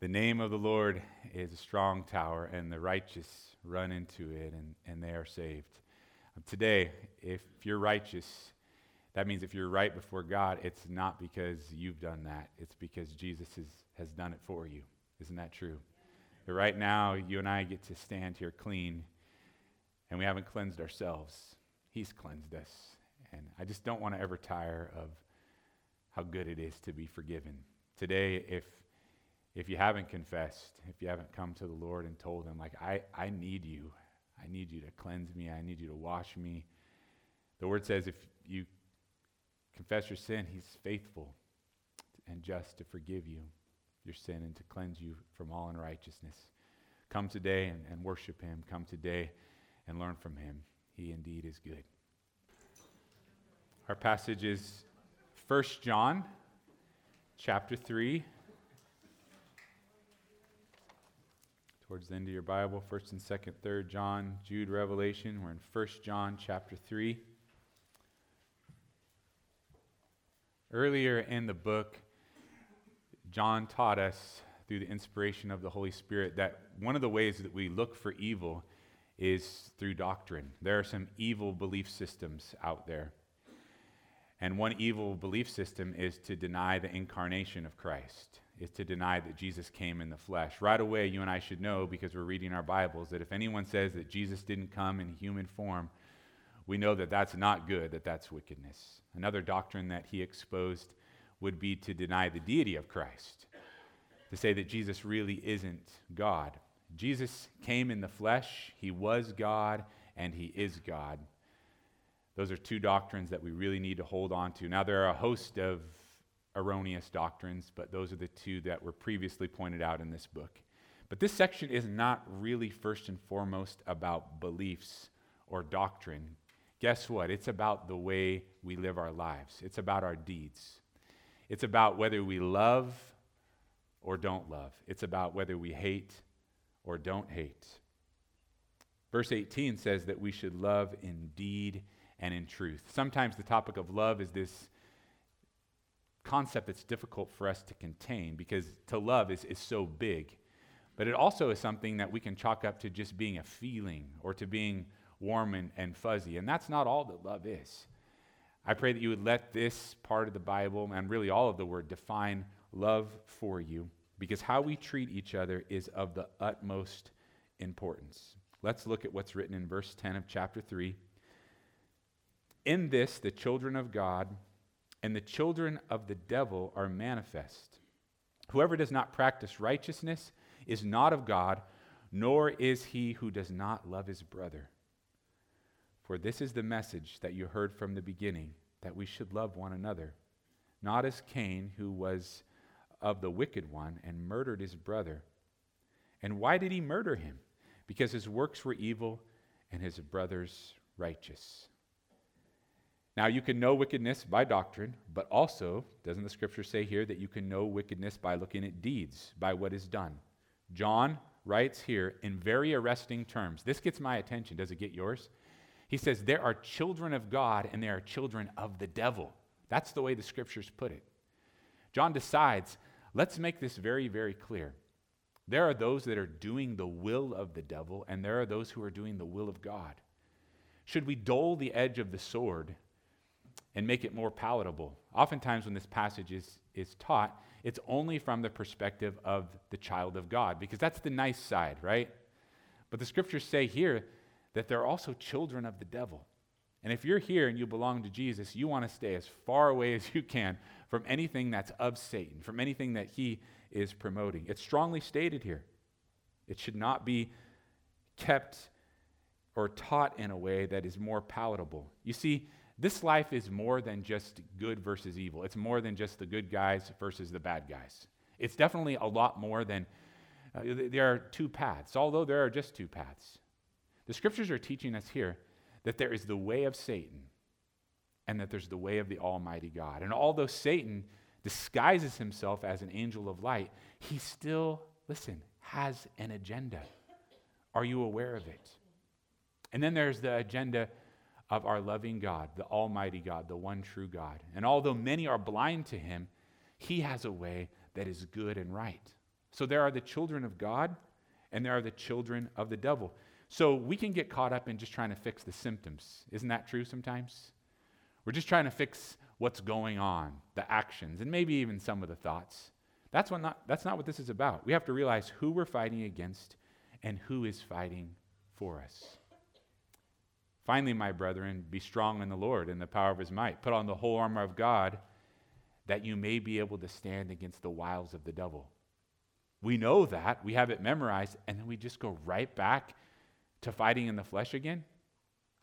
The name of the Lord is a strong tower, and the righteous run into it, and, and they are saved. Um, today, if you're righteous, that means if you're right before God, it's not because you've done that, it's because Jesus has, has done it for you. Isn't that true? But right now, you and I get to stand here clean, and we haven't cleansed ourselves. He's cleansed us. And I just don't want to ever tire of how good it is to be forgiven. Today, if if you haven't confessed, if you haven't come to the Lord and told him, like, I, I need you. I need you to cleanse me. I need you to wash me. The word says if you confess your sin, he's faithful and just to forgive you your sin and to cleanse you from all unrighteousness. Come today and, and worship him. Come today and learn from him. He indeed is good. Our passage is 1 John chapter 3 towards the end of your Bible, 1st and 2nd, 3rd John, Jude, Revelation. We're in 1st John chapter 3. Earlier in the book, John taught us through the inspiration of the Holy Spirit that one of the ways that we look for evil is through doctrine. There are some evil belief systems out there. And one evil belief system is to deny the incarnation of Christ is to deny that Jesus came in the flesh. Right away, you and I should know, because we're reading our Bibles, that if anyone says that Jesus didn't come in human form, we know that that's not good, that that's wickedness. Another doctrine that he exposed would be to deny the deity of Christ, to say that Jesus really isn't God. Jesus came in the flesh, he was God, and he is God. Those are two doctrines that we really need to hold on to. Now, there are a host of erroneous doctrines, but those are the two that were previously pointed out in this book. But this section is not really first and foremost about beliefs or doctrine. Guess what? It's about the way we live our lives, it's about our deeds. It's about whether we love or don't love, it's about whether we hate or don't hate. Verse 18 says that we should love in deed and in truth. Sometimes the topic of love is this concept that's difficult for us to contain because to love is, is so big. But it also is something that we can chalk up to just being a feeling or to being warm and, and fuzzy. And that's not all that love is. I pray that you would let this part of the Bible and really all of the word define love for you because how we treat each other is of the utmost importance. Let's look at what's written in verse 10 of chapter 3. In this, the children of God and the children of the devil are manifest. Whoever does not practice righteousness is not of God, nor is he who does not love his brother. For this is the message that you heard from the beginning, that we should love one another, not as Cain, who was of the wicked one and murdered his brother. And why did he murder him? Because his works were evil and his brother's righteous. Now, you can know wickedness by doctrine, but also, doesn't the scripture say here that you can know wickedness by looking at deeds, by what is done? John writes here in very arresting terms. This gets my attention. Does it get yours? He says, There are children of God and there are children of the devil. That's the way the scriptures put it. John decides, let's make this very, very clear. There are those that are doing the will of the devil, and there are those who are doing the will of God. Should we dull the edge of the sword and make it more palatable. Oftentimes, when this passage is, is taught, it's only from the perspective of the child of God, because that's the nice side, right? But the scriptures say here that they're also children of the devil. And if you're here and you belong to Jesus, you want to stay as far away as you can from anything that's of Satan, from anything that he is promoting. It's strongly stated here. It should not be kept or taught in a way that is more palatable. You see, this life is more than just good versus evil. It's more than just the good guys versus the bad guys. It's definitely a lot more than uh, there are two paths, although there are just two paths. The scriptures are teaching us here that there is the way of Satan and that there's the way of the Almighty God. And although Satan disguises himself as an angel of light, he still, listen, has an agenda. Are you aware of it? And then there's the agenda of our loving God, the Almighty God, the one true God. And although many are blind to him, he has a way that is good and right. So there are the children of God and there are the children of the devil. So we can get caught up in just trying to fix the symptoms. Isn't that true sometimes? We're just trying to fix what's going on, the actions, and maybe even some of the thoughts. That's, what not, that's not what this is about. We have to realize who we're fighting against and who is fighting for us. Finally, my brethren, be strong in the Lord and the power of his might. Put on the whole armor of God that you may be able to stand against the wiles of the devil. We know that, we have it memorized, and then we just go right back to fighting in the flesh again?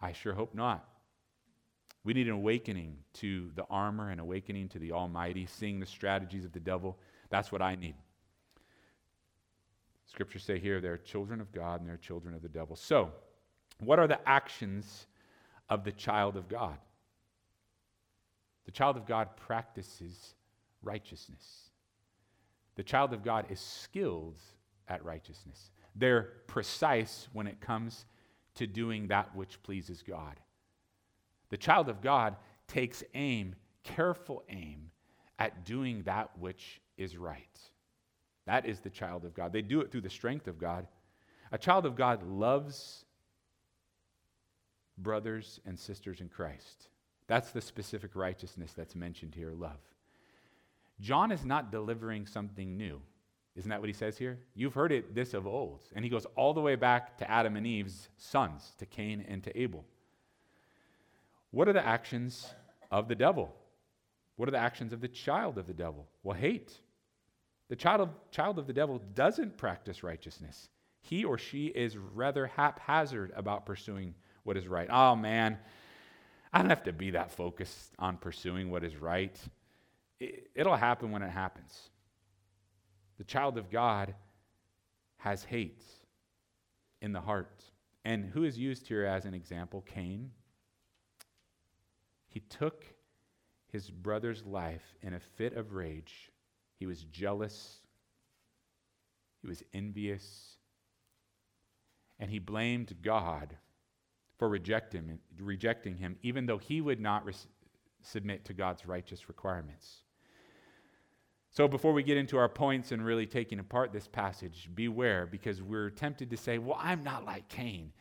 I sure hope not. We need an awakening to the armor and awakening to the Almighty, seeing the strategies of the devil. That's what I need. Scriptures say here they're children of God and they're children of the devil. So, what are the actions of the child of God? The child of God practices righteousness. The child of God is skilled at righteousness. They're precise when it comes to doing that which pleases God. The child of God takes aim, careful aim, at doing that which is right. That is the child of God. They do it through the strength of God. A child of God loves brothers and sisters in Christ. That's the specific righteousness that's mentioned here love. John is not delivering something new. Isn't that what he says here? You've heard it this of old. And he goes all the way back to Adam and Eve's sons, to Cain and to Abel. What are the actions of the devil? What are the actions of the child of the devil? Well, hate. The child of, child of the devil doesn't practice righteousness. He or she is rather haphazard about pursuing what is right. Oh, man, I don't have to be that focused on pursuing what is right. It, it'll happen when it happens. The child of God has hate in the heart. And who is used here as an example? Cain. He took his brother's life in a fit of rage. He was jealous, he was envious, and he blamed God for rejecting, rejecting him, even though he would not res- submit to God's righteous requirements. So, before we get into our points and really taking apart this passage, beware because we're tempted to say, well, I'm not like Cain,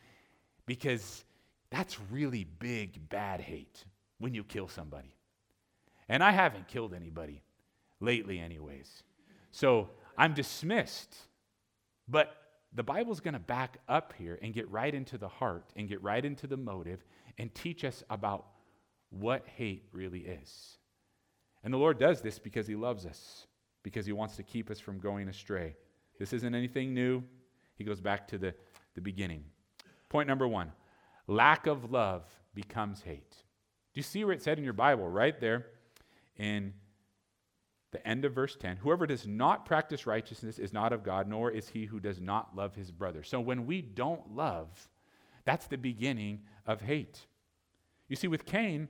because that's really big, bad hate when you kill somebody. And I haven't killed anybody lately, anyways. So, I'm dismissed. But the Bible's going to back up here and get right into the heart and get right into the motive and teach us about what hate really is. And the Lord does this because He loves us, because He wants to keep us from going astray. This isn't anything new. He goes back to the, the beginning. Point number one lack of love becomes hate. Do you see where it said in your Bible, right there in the end of verse 10 Whoever does not practice righteousness is not of God, nor is he who does not love his brother. So when we don't love, that's the beginning of hate. You see, with Cain,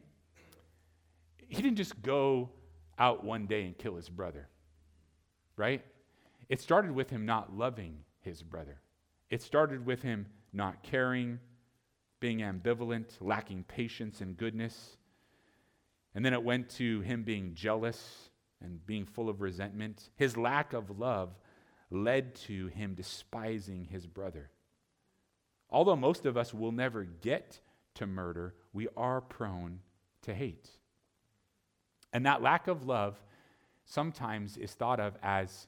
he didn't just go out one day and kill his brother, right? It started with him not loving his brother. It started with him not caring, being ambivalent, lacking patience and goodness. And then it went to him being jealous and being full of resentment. His lack of love led to him despising his brother. Although most of us will never get to murder, we are prone to hate. And that lack of love sometimes is thought of as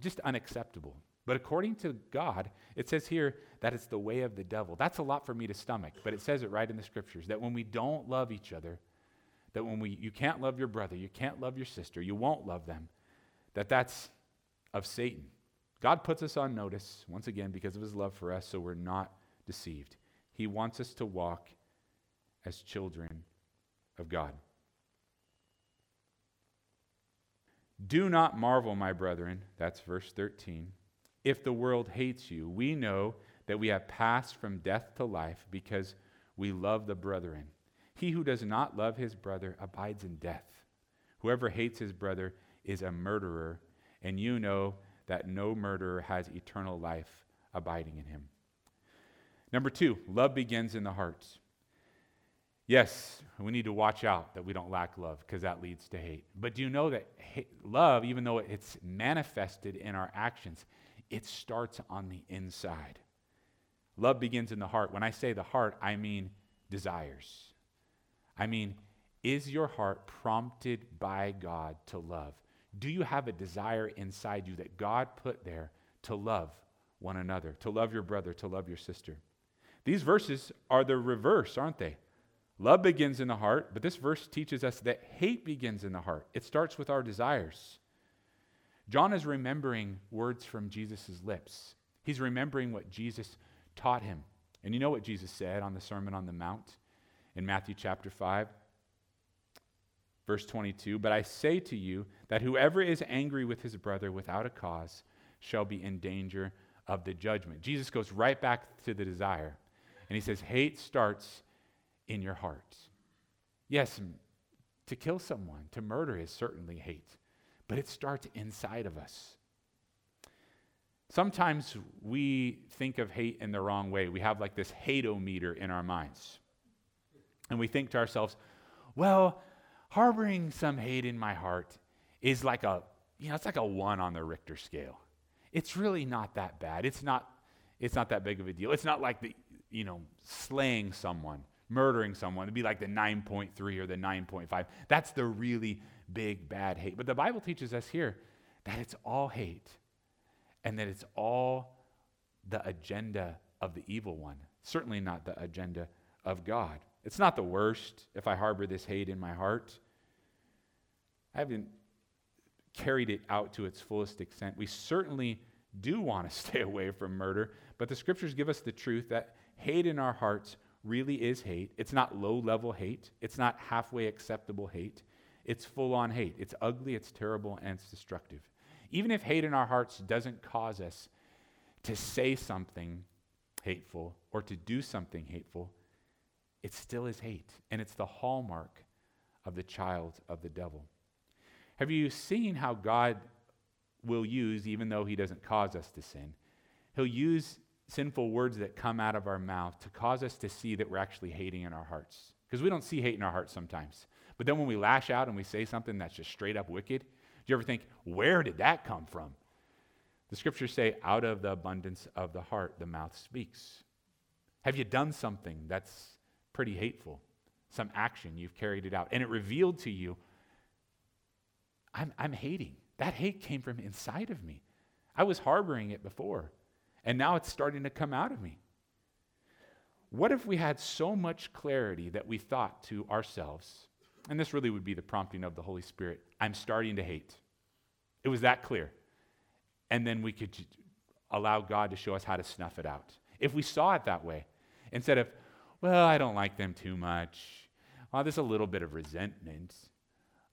just unacceptable. But according to God, it says here that it's the way of the devil. That's a lot for me to stomach, but it says it right in the scriptures that when we don't love each other, that when we you can't love your brother, you can't love your sister, you won't love them, that that's of Satan. God puts us on notice once again because of his love for us so we're not deceived. He wants us to walk as children of God. Do not marvel, my brethren, that's verse 13, if the world hates you. We know that we have passed from death to life because we love the brethren. He who does not love his brother abides in death. Whoever hates his brother is a murderer, and you know that no murderer has eternal life abiding in him. Number two, love begins in the heart. Yes, we need to watch out that we don't lack love because that leads to hate. But do you know that hate, love, even though it's manifested in our actions, it starts on the inside? Love begins in the heart. When I say the heart, I mean desires. I mean, is your heart prompted by God to love? Do you have a desire inside you that God put there to love one another, to love your brother, to love your sister? These verses are the reverse, aren't they? Love begins in the heart, but this verse teaches us that hate begins in the heart. It starts with our desires. John is remembering words from Jesus' lips. He's remembering what Jesus taught him. And you know what Jesus said on the Sermon on the Mount in Matthew chapter 5? Verse 22 But I say to you that whoever is angry with his brother without a cause shall be in danger of the judgment. Jesus goes right back to the desire. And he says, Hate starts in your heart. Yes, to kill someone, to murder is certainly hate, but it starts inside of us. Sometimes we think of hate in the wrong way. We have like this hate-o-meter in our minds. And we think to ourselves, well, harboring some hate in my heart is like a, you know, it's like a one on the Richter scale. It's really not that bad. It's not, it's not that big of a deal. It's not like the, you know, slaying someone, murdering someone. It'd be like the 9.3 or the 9.5. That's the really big, bad hate. But the Bible teaches us here that it's all hate and that it's all the agenda of the evil one, certainly not the agenda of God. It's not the worst if I harbor this hate in my heart. I haven't carried it out to its fullest extent. We certainly do want to stay away from murder, but the scriptures give us the truth that hate in our hearts really is hate. It's not low level hate, it's not halfway acceptable hate. It's full on hate. It's ugly, it's terrible, and it's destructive. Even if hate in our hearts doesn't cause us to say something hateful or to do something hateful, it still is hate. And it's the hallmark of the child of the devil. Have you seen how God will use, even though he doesn't cause us to sin, he'll use sinful words that come out of our mouth to cause us to see that we're actually hating in our hearts. Because we don't see hate in our hearts sometimes. But then when we lash out and we say something that's just straight up wicked, do you ever think, where did that come from? The scriptures say, out of the abundance of the heart, the mouth speaks. Have you done something that's pretty hateful? Some action, you've carried it out, and it revealed to you, I'm, I'm hating. That hate came from inside of me. I was harboring it before, and now it's starting to come out of me. What if we had so much clarity that we thought to ourselves, and this really would be the prompting of the Holy Spirit I'm starting to hate. It was that clear. And then we could allow God to show us how to snuff it out. If we saw it that way, instead of, well, I don't like them too much, there's a little bit of resentment,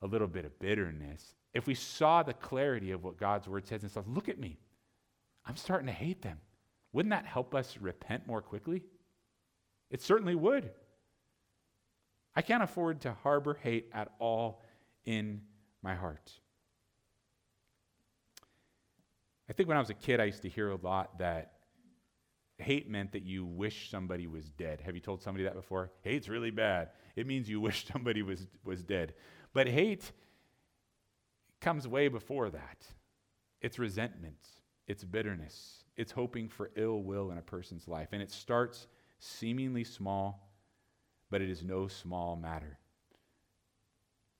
a little bit of bitterness. If we saw the clarity of what God's word says and says, look at me, I'm starting to hate them, wouldn't that help us repent more quickly? It certainly would. I can't afford to harbor hate at all in my heart. I think when I was a kid, I used to hear a lot that hate meant that you wish somebody was dead. Have you told somebody that before? Hate's really bad. It means you wish somebody was, was dead. But hate comes way before that it's resentment, it's bitterness, it's hoping for ill will in a person's life. And it starts seemingly small but it is no small matter.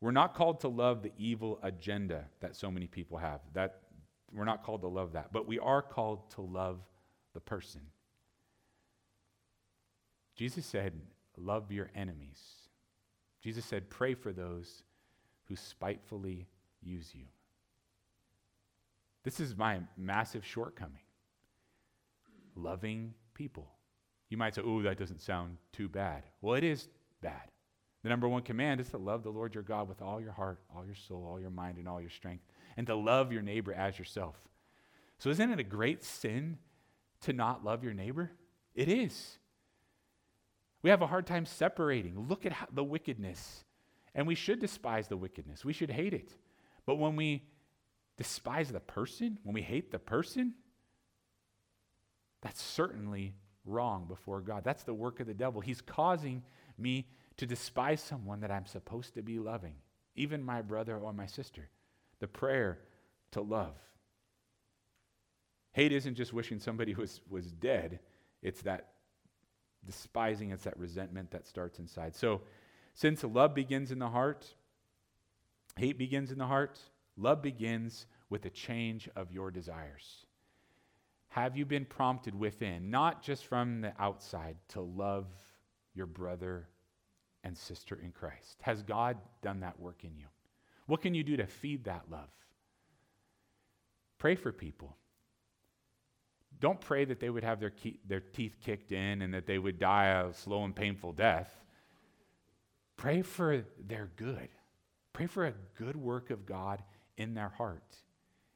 We're not called to love the evil agenda that so many people have. That we're not called to love that, but we are called to love the person. Jesus said, "Love your enemies." Jesus said, "Pray for those who spitefully use you." This is my massive shortcoming. Loving people. You might say, oh, that doesn't sound too bad. Well, it is bad. The number one command is to love the Lord your God with all your heart, all your soul, all your mind, and all your strength, and to love your neighbor as yourself. So, isn't it a great sin to not love your neighbor? It is. We have a hard time separating. Look at the wickedness. And we should despise the wickedness, we should hate it. But when we despise the person, when we hate the person, that's certainly wrong before God. That's the work of the devil. He's causing me to despise someone that I'm supposed to be loving, even my brother or my sister. The prayer to love. Hate isn't just wishing somebody was, was dead, it's that despising, it's that resentment that starts inside. So, since love begins in the heart, hate begins in the heart, love begins with a change of your desires. Have you been prompted within, not just from the outside, to love your brother and sister in Christ? Has God done that work in you? What can you do to feed that love? Pray for people. Don't pray that they would have their, their teeth kicked in and that they would die a slow and painful death. Pray for their good. Pray for a good work of God in their heart.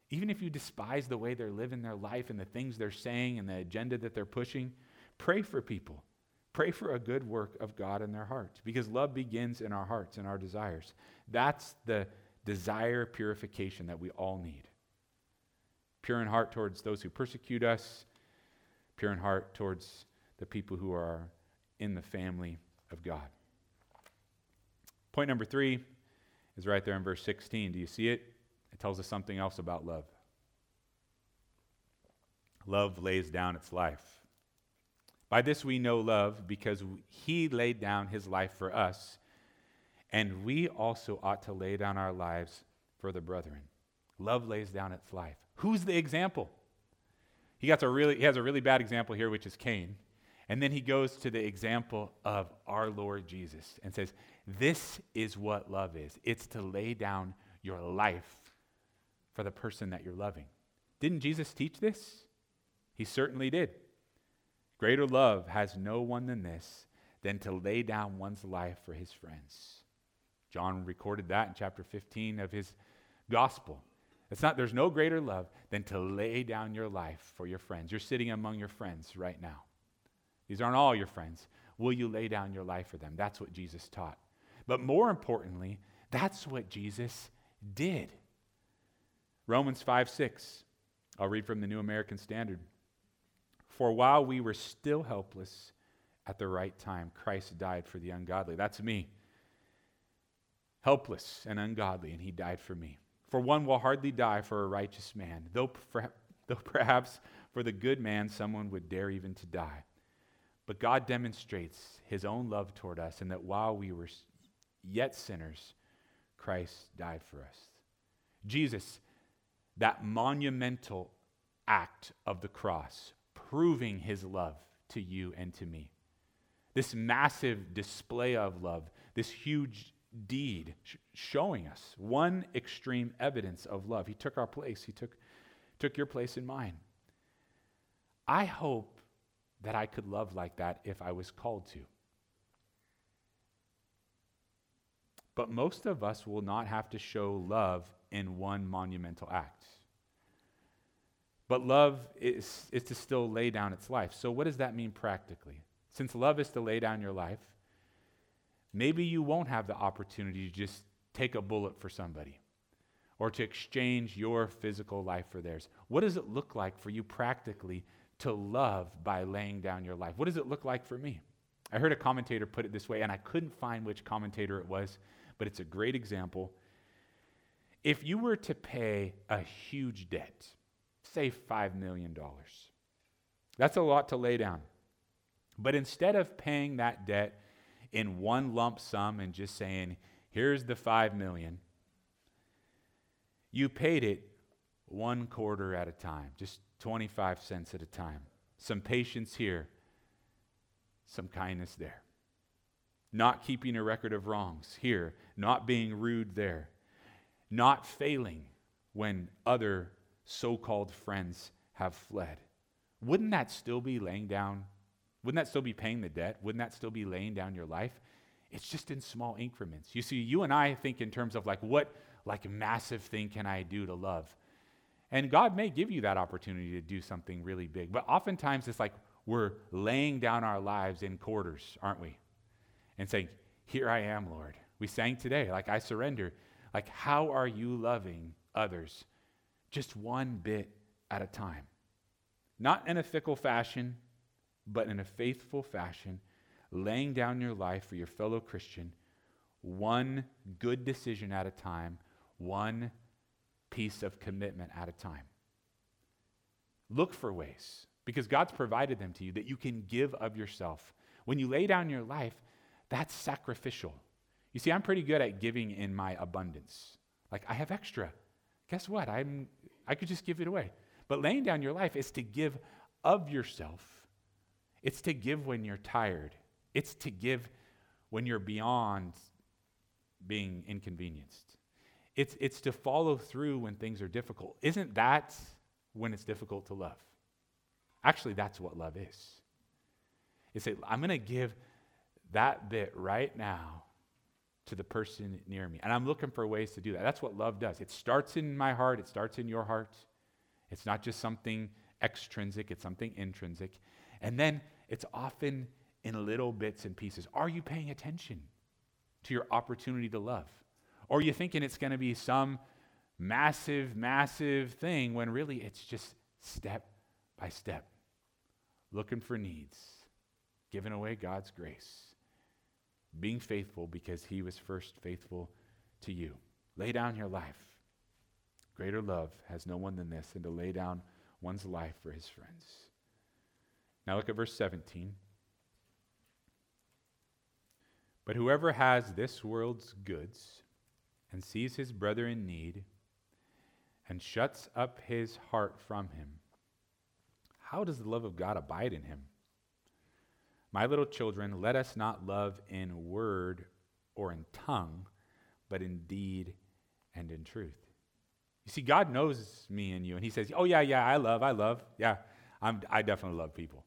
Even if you despise the way they're living their life and the things they're saying and the agenda that they're pushing, pray for people. Pray for a good work of God in their hearts because love begins in our hearts and our desires. That's the desire purification that we all need pure in heart towards those who persecute us, pure in heart towards the people who are in the family of God. Point number three is right there in verse 16. Do you see it? It tells us something else about love. Love lays down its life. By this we know love because he laid down his life for us, and we also ought to lay down our lives for the brethren. Love lays down its life. Who's the example? He, got a really, he has a really bad example here, which is Cain. And then he goes to the example of our Lord Jesus and says, This is what love is it's to lay down your life for the person that you're loving. Didn't Jesus teach this? He certainly did. Greater love has no one than this, than to lay down one's life for his friends. John recorded that in chapter 15 of his gospel. It's not, there's no greater love than to lay down your life for your friends. You're sitting among your friends right now. These aren't all your friends. Will you lay down your life for them? That's what Jesus taught. But more importantly, that's what Jesus did. Romans 5 6. I'll read from the New American Standard. For while we were still helpless, at the right time, Christ died for the ungodly. That's me. Helpless and ungodly, and he died for me. For one will hardly die for a righteous man, though, though perhaps for the good man someone would dare even to die. But God demonstrates his own love toward us, and that while we were yet sinners, Christ died for us. Jesus, that monumental act of the cross, proving his love to you and to me. This massive display of love, this huge deed sh- showing us one extreme evidence of love. He took our place, He took, took your place in mine. I hope that I could love like that if I was called to. But most of us will not have to show love in one monumental act. But love is, is to still lay down its life. So, what does that mean practically? Since love is to lay down your life, maybe you won't have the opportunity to just take a bullet for somebody or to exchange your physical life for theirs. What does it look like for you practically to love by laying down your life? What does it look like for me? I heard a commentator put it this way, and I couldn't find which commentator it was, but it's a great example. If you were to pay a huge debt, say $5 million, that's a lot to lay down. But instead of paying that debt in one lump sum and just saying, here's the five million, you paid it one quarter at a time, just 25 cents at a time. Some patience here, some kindness there. Not keeping a record of wrongs here, not being rude there, not failing when other so called friends have fled. Wouldn't that still be laying down wouldn't that still be paying the debt? Wouldn't that still be laying down your life? It's just in small increments. You see, you and I think in terms of like what like massive thing can I do to love? And God may give you that opportunity to do something really big. But oftentimes it's like we're laying down our lives in quarters, aren't we? And saying, Here I am, Lord. We sang today, like I surrender. Like, how are you loving others? Just one bit at a time. Not in a fickle fashion, but in a faithful fashion, laying down your life for your fellow Christian, one good decision at a time, one piece of commitment at a time. Look for ways, because God's provided them to you, that you can give of yourself. When you lay down your life, that's sacrificial. You see, I'm pretty good at giving in my abundance. Like, I have extra. Guess what? I'm, I could just give it away. But laying down your life is to give of yourself. It's to give when you're tired. It's to give when you're beyond being inconvenienced. It's, it's to follow through when things are difficult. Isn't that when it's difficult to love? Actually, that's what love is. It's I'm going to give that bit right now to the person near me. And I'm looking for ways to do that. That's what love does. It starts in my heart, it starts in your heart. It's not just something extrinsic, it's something intrinsic. And then it's often in little bits and pieces. Are you paying attention to your opportunity to love? Or are you thinking it's going to be some massive, massive thing when really it's just step by step, looking for needs, giving away God's grace, being faithful because He was first faithful to you. Lay down your life. Greater love has no one than this than to lay down one's life for his friends. Now look at verse 17. But whoever has this world's goods and sees his brother in need and shuts up his heart from him, how does the love of God abide in him? My little children, let us not love in word or in tongue, but in deed and in truth. You see, God knows me and you, and He says, Oh, yeah, yeah, I love, I love. Yeah, I'm, I definitely love people.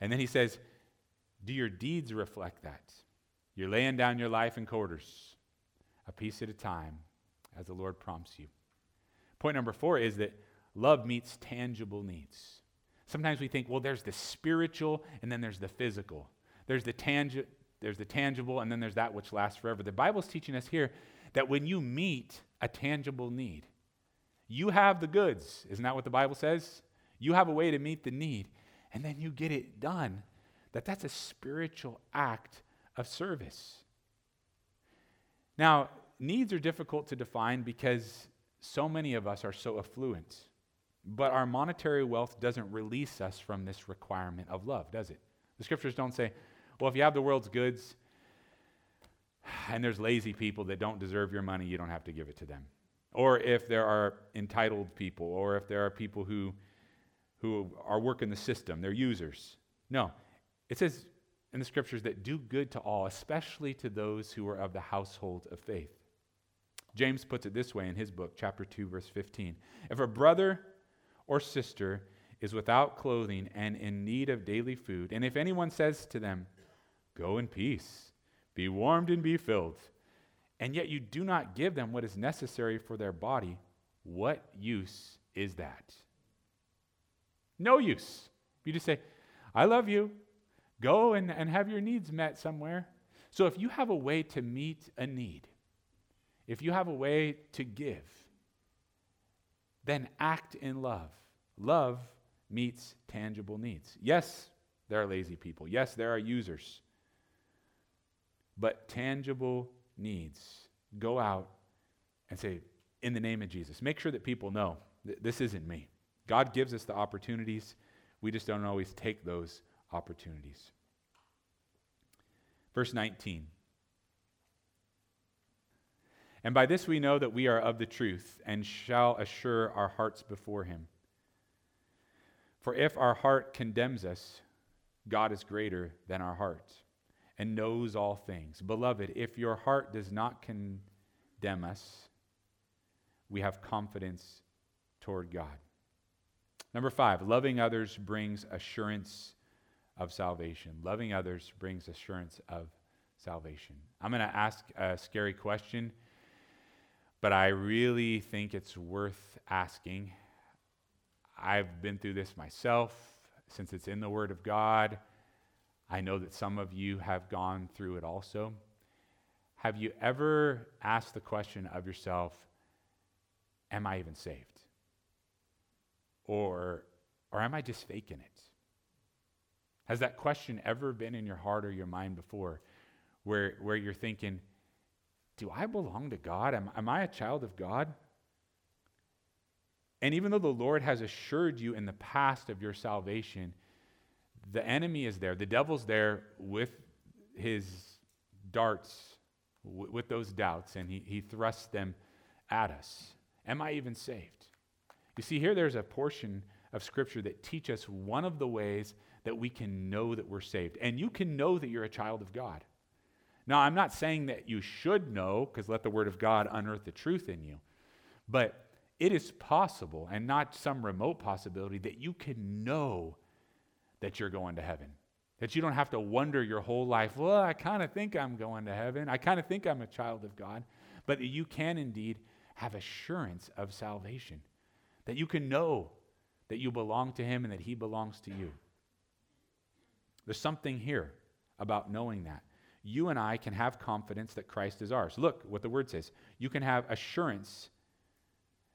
And then He says, Do your deeds reflect that? You're laying down your life in quarters, a piece at a time, as the Lord prompts you. Point number four is that love meets tangible needs. Sometimes we think, well, there's the spiritual and then there's the physical. There's the, tangi- there's the tangible and then there's that which lasts forever. The Bible's teaching us here that when you meet a tangible need, you have the goods. Isn't that what the Bible says? You have a way to meet the need, and then you get it done. That that's a spiritual act of service. Now, needs are difficult to define because so many of us are so affluent. But our monetary wealth doesn't release us from this requirement of love, does it? The scriptures don't say, well, if you have the world's goods and there's lazy people that don't deserve your money, you don't have to give it to them or if there are entitled people, or if there are people who, who are working the system, they're users. No. It says in the scriptures that do good to all, especially to those who are of the household of faith. James puts it this way in his book, chapter 2, verse 15. If a brother or sister is without clothing and in need of daily food, and if anyone says to them, Go in peace, be warmed and be filled, and yet you do not give them what is necessary for their body, what use is that? No use. You just say, I love you. Go and, and have your needs met somewhere. So if you have a way to meet a need, if you have a way to give, then act in love. Love meets tangible needs. Yes, there are lazy people. Yes, there are users. But tangible needs. Go out and say, in the name of Jesus. Make sure that people know th- this isn't me. God gives us the opportunities. We just don't always take those opportunities. Verse 19. And by this we know that we are of the truth and shall assure our hearts before him. For if our heart condemns us, God is greater than our heart and knows all things. Beloved, if your heart does not condemn us, we have confidence toward God. Number five, loving others brings assurance of salvation. Loving others brings assurance of salvation. I'm going to ask a scary question, but I really think it's worth asking. I've been through this myself since it's in the Word of God. I know that some of you have gone through it also. Have you ever asked the question of yourself, Am I even saved? Or, or am I just faking it? Has that question ever been in your heart or your mind before where, where you're thinking, do I belong to God? Am, am I a child of God? And even though the Lord has assured you in the past of your salvation, the enemy is there. The devil's there with his darts, w- with those doubts, and he, he thrusts them at us. Am I even saved? You see, here there's a portion of Scripture that teach us one of the ways that we can know that we're saved. And you can know that you're a child of God. Now, I'm not saying that you should know, because let the Word of God unearth the truth in you. But it is possible, and not some remote possibility, that you can know that you're going to heaven. That you don't have to wonder your whole life, well, I kind of think I'm going to heaven. I kind of think I'm a child of God. But you can indeed have assurance of salvation. That you can know that you belong to Him and that He belongs to you. There's something here about knowing that. You and I can have confidence that Christ is ours. Look what the word says. You can have assurance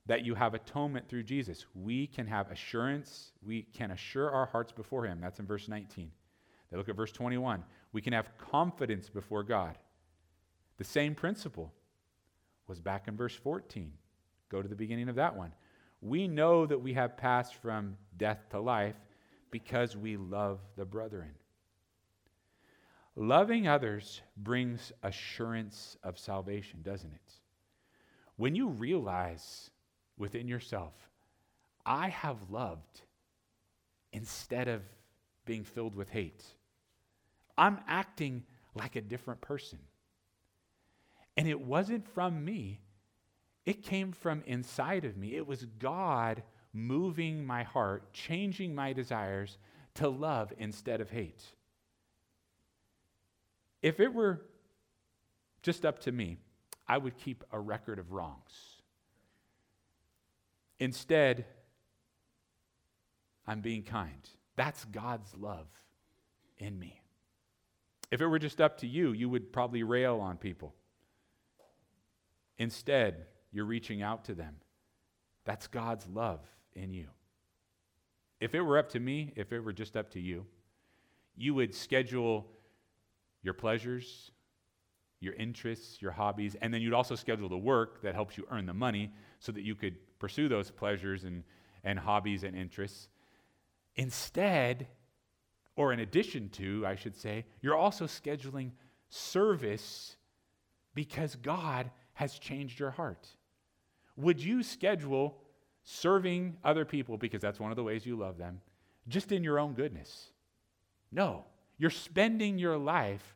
that you have atonement through Jesus. We can have assurance, we can assure our hearts before Him. That's in verse 19. They look at verse 21. We can have confidence before God. The same principle was back in verse 14. Go to the beginning of that one. We know that we have passed from death to life because we love the brethren. Loving others brings assurance of salvation, doesn't it? When you realize within yourself, I have loved instead of being filled with hate. I'm acting like a different person. And it wasn't from me, it came from inside of me. It was God moving my heart, changing my desires to love instead of hate. If it were just up to me, I would keep a record of wrongs. Instead, I'm being kind. That's God's love in me. If it were just up to you, you would probably rail on people. Instead, you're reaching out to them. That's God's love in you. If it were up to me, if it were just up to you, you would schedule your pleasures, your interests, your hobbies, and then you'd also schedule the work that helps you earn the money so that you could pursue those pleasures and, and hobbies and interests. Instead, or in addition to, I should say, you're also scheduling service because God has changed your heart. Would you schedule serving other people because that's one of the ways you love them just in your own goodness? No. You're spending your life,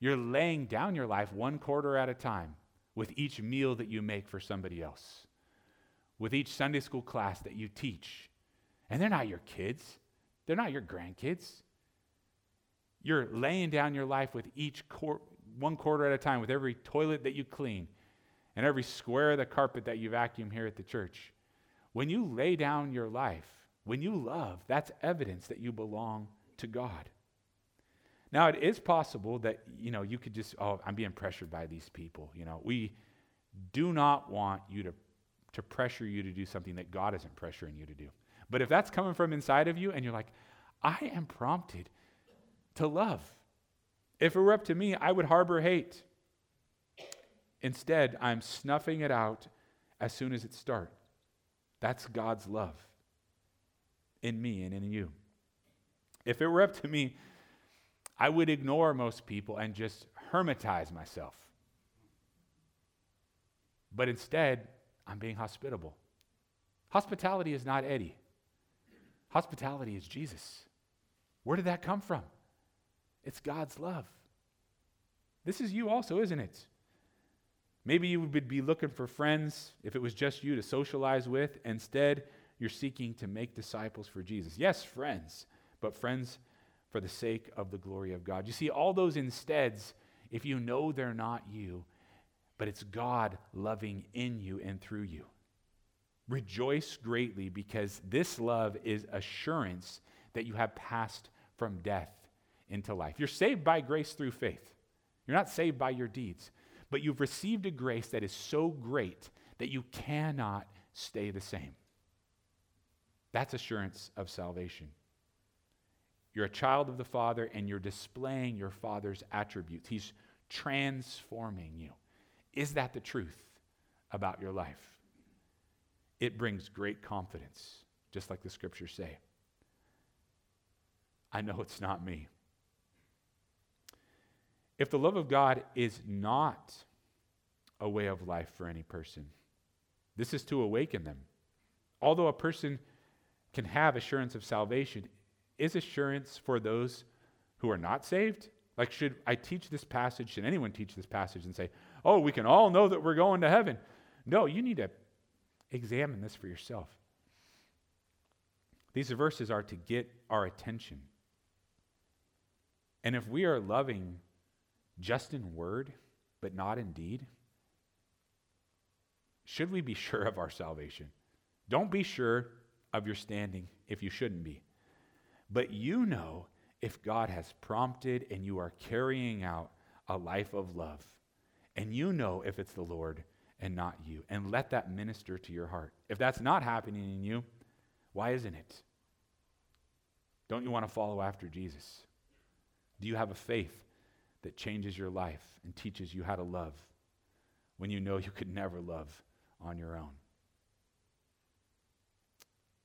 you're laying down your life one quarter at a time with each meal that you make for somebody else with each Sunday school class that you teach. And they're not your kids, they're not your grandkids. You're laying down your life with each quor- one quarter at a time, with every toilet that you clean and every square of the carpet that you vacuum here at the church. When you lay down your life, when you love, that's evidence that you belong to God. Now, it is possible that, you know, you could just, oh, I'm being pressured by these people. You know, we do not want you to to pressure you to do something that God isn't pressuring you to do. But if that's coming from inside of you and you're like, I am prompted to love. If it were up to me, I would harbor hate. Instead, I'm snuffing it out as soon as it starts. That's God's love in me and in you. If it were up to me, I would ignore most people and just hermitize myself. But instead, I'm being hospitable. Hospitality is not Eddie, hospitality is Jesus. Where did that come from? It's God's love. This is you also, isn't it? Maybe you would be looking for friends if it was just you to socialize with. Instead, you're seeking to make disciples for Jesus. Yes, friends, but friends for the sake of the glory of God. You see, all those insteads, if you know they're not you, but it's God loving in you and through you. Rejoice greatly because this love is assurance that you have passed from death into life. You're saved by grace through faith. You're not saved by your deeds, but you've received a grace that is so great that you cannot stay the same. That's assurance of salvation. You're a child of the Father, and you're displaying your Father's attributes. He's transforming you. Is that the truth about your life? It brings great confidence, just like the scriptures say. I know it's not me. If the love of God is not a way of life for any person, this is to awaken them. Although a person can have assurance of salvation, is assurance for those who are not saved? Like, should I teach this passage? Should anyone teach this passage and say, oh, we can all know that we're going to heaven? No, you need to examine this for yourself. These verses are to get our attention. And if we are loving just in word, but not in deed, should we be sure of our salvation? Don't be sure of your standing if you shouldn't be. But you know if God has prompted and you are carrying out a life of love. And you know if it's the Lord and not you. And let that minister to your heart. If that's not happening in you, why isn't it? Don't you want to follow after Jesus? Do you have a faith that changes your life and teaches you how to love when you know you could never love on your own?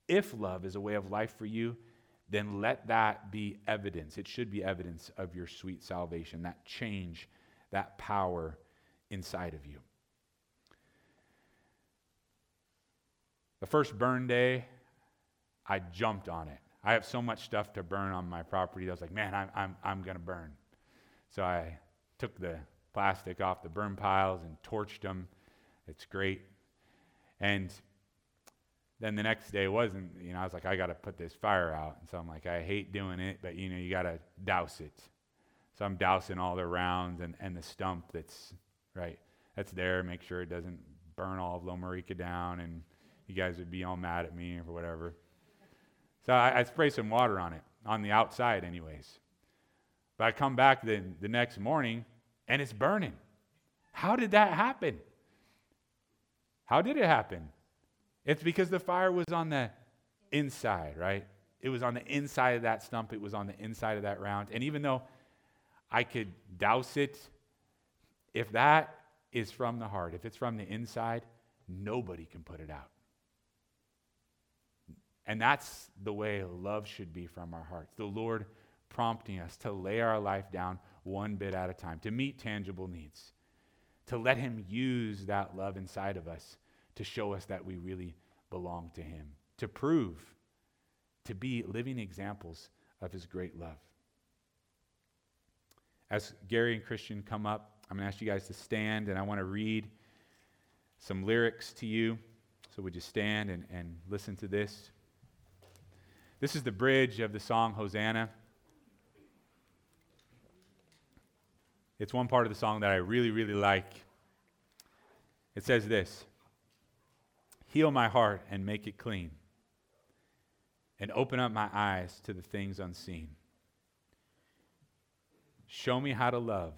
If love is a way of life for you, then let that be evidence. It should be evidence of your sweet salvation, that change, that power inside of you. The first burn day, I jumped on it. I have so much stuff to burn on my property. I was like, man, I'm, I'm, I'm going to burn. So I took the plastic off the burn piles and torched them. It's great. And then the next day wasn't, you know, I was like, I got to put this fire out. And so I'm like, I hate doing it, but you know, you got to douse it. So I'm dousing all the rounds and, and the stump that's, right, that's there, make sure it doesn't burn all of Lomarica down and you guys would be all mad at me or whatever. So I, I spray some water on it, on the outside, anyways. But I come back the, the next morning and it's burning. How did that happen? How did it happen? It's because the fire was on the inside, right? It was on the inside of that stump, it was on the inside of that round. And even though I could douse it, if that is from the heart, if it's from the inside, nobody can put it out. And that's the way love should be from our hearts. The Lord prompting us to lay our life down one bit at a time, to meet tangible needs, to let Him use that love inside of us to show us that we really belong to Him, to prove, to be living examples of His great love. As Gary and Christian come up, I'm going to ask you guys to stand, and I want to read some lyrics to you. So would you stand and, and listen to this? This is the bridge of the song Hosanna. It's one part of the song that I really, really like. It says this Heal my heart and make it clean, and open up my eyes to the things unseen. Show me how to love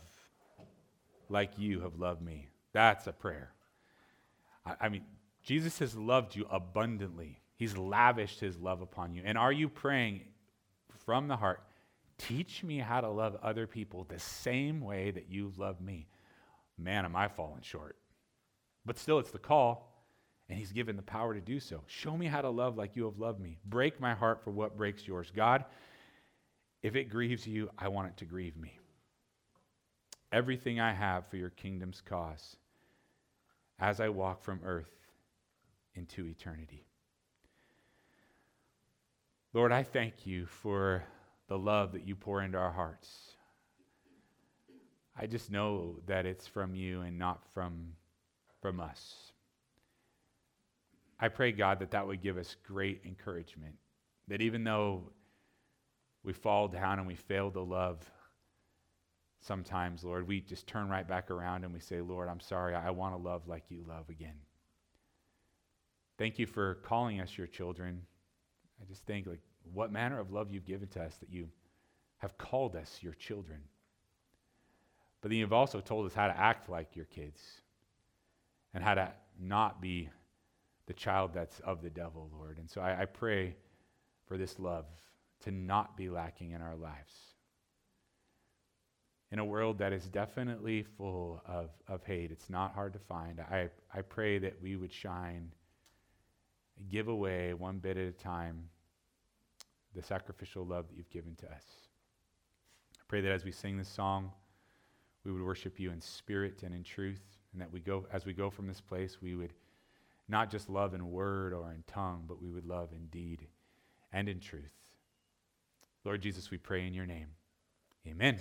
like you have loved me. That's a prayer. I, I mean, Jesus has loved you abundantly. He's lavished his love upon you. And are you praying from the heart, teach me how to love other people the same way that you've loved me? Man, am I falling short. But still, it's the call and he's given the power to do so. Show me how to love like you have loved me. Break my heart for what breaks yours. God, if it grieves you, I want it to grieve me. Everything I have for your kingdom's cause as I walk from earth into eternity. Lord, I thank you for the love that you pour into our hearts. I just know that it's from you and not from, from us. I pray, God, that that would give us great encouragement. That even though we fall down and we fail to love sometimes, Lord, we just turn right back around and we say, Lord, I'm sorry. I want to love like you love again. Thank you for calling us your children. I just think, like, what manner of love you've given to us that you have called us your children. But then you've also told us how to act like your kids and how to not be the child that's of the devil, Lord. And so I, I pray for this love to not be lacking in our lives. In a world that is definitely full of, of hate, it's not hard to find. I, I pray that we would shine, give away one bit at a time the sacrificial love that you've given to us. I pray that as we sing this song, we would worship you in spirit and in truth, and that we go as we go from this place, we would not just love in word or in tongue, but we would love in deed and in truth. Lord Jesus, we pray in your name. Amen.